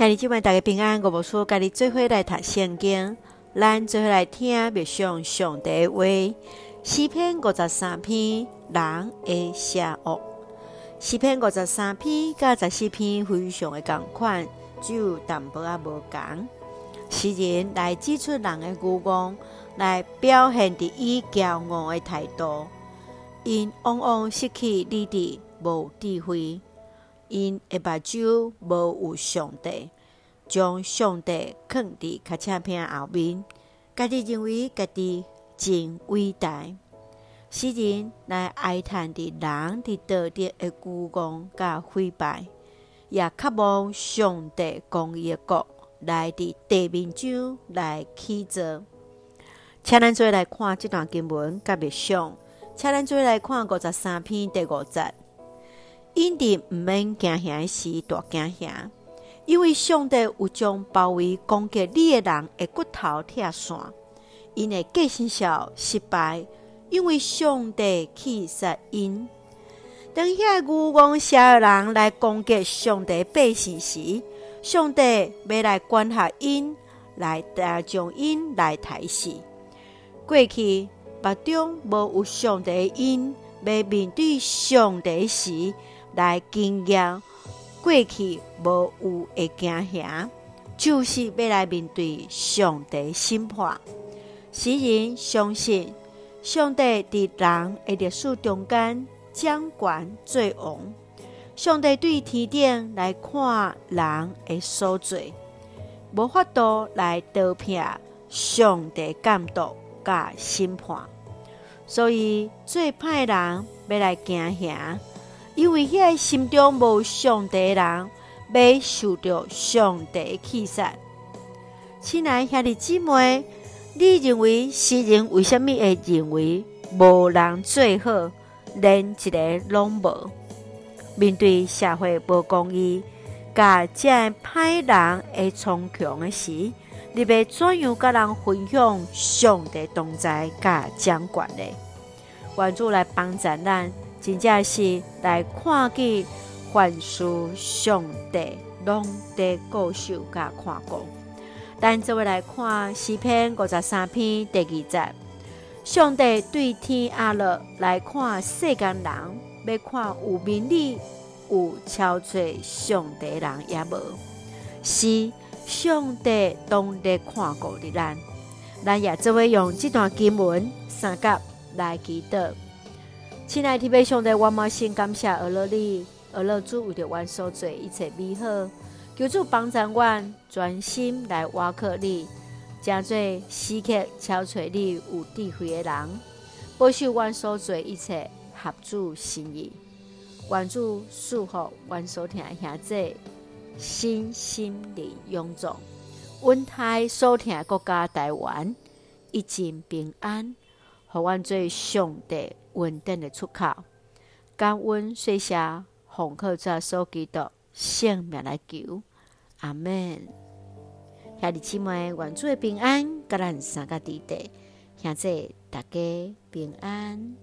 兄弟姐妹大家平安，我无说，家己做伙来读圣经，咱做伙来听默想上帝话。诗篇五十三篇，人的邪恶。诗篇五十三篇甲十四篇非常的共款，只有淡薄仔无共。诗人来指出人的愚妄，来表现伫伊骄傲的态度。因往往失去理智，无智慧。因的目睭无有上帝，将上帝囥伫卡车片后面，家己认为家己真伟大。诗人来哀叹伫人伫道德的愚妄甲毁败，也渴望上帝公义的国来伫地面上来起造。请咱做来看这段经文甲默想，请咱做来看五十三篇第五节。因伫毋免惊吓时，大惊吓，因为上帝有将包围攻击你的人的骨头拆散，因的计心小失败，因为上帝击杀因。当遐愚妄邪恶人来攻击上帝百姓时，上帝要来管辖因，来将因来杀死。过去目中无有上帝因，要面对上帝时。来经验过去无有的惊吓，就是要来面对上帝审判。使人相信上帝伫人的历史中间掌权做王。上帝对天顶来看人的所罪，无法度来逃避上帝监督甲审判，所以最歹人要来惊吓。因为遐心中无上帝的人，要受到上帝击杀。亲爱兄弟姊妹，你认为诗人为什物会认为无人最好，连一个拢无？面对社会无公义，甲这歹人会猖狂的时，你要怎样甲人分享上帝同在甲掌权呢？愿主来帮助咱。真正是来看见凡事上帝拢在固守甲看顾。咱做伙来看诗篇五十三篇第二节，上帝对天阿乐来看世间人，要看有明理、有憔悴上帝人也无。是上帝拢在看顾的咱，咱也做伙用这段经文三甲来祈祷。亲爱的弟兄姊妹，我满心感谢阿乐你，阿乐主为着阮所做一切美好，求主帮助阮专心来挖苦你，真做时刻憔悴你有智慧的人，保守阮所做一切合主心意。愿主赐福阮所听的兄弟，身心灵勇壮，稳泰所听的国家台湾一尽平安，互阮做上帝。稳定的出口，感恩随下红客在所基督性命来求，阿门。兄弟姊妹，愿主的平安，甲咱三个弟弟，现在大家平安。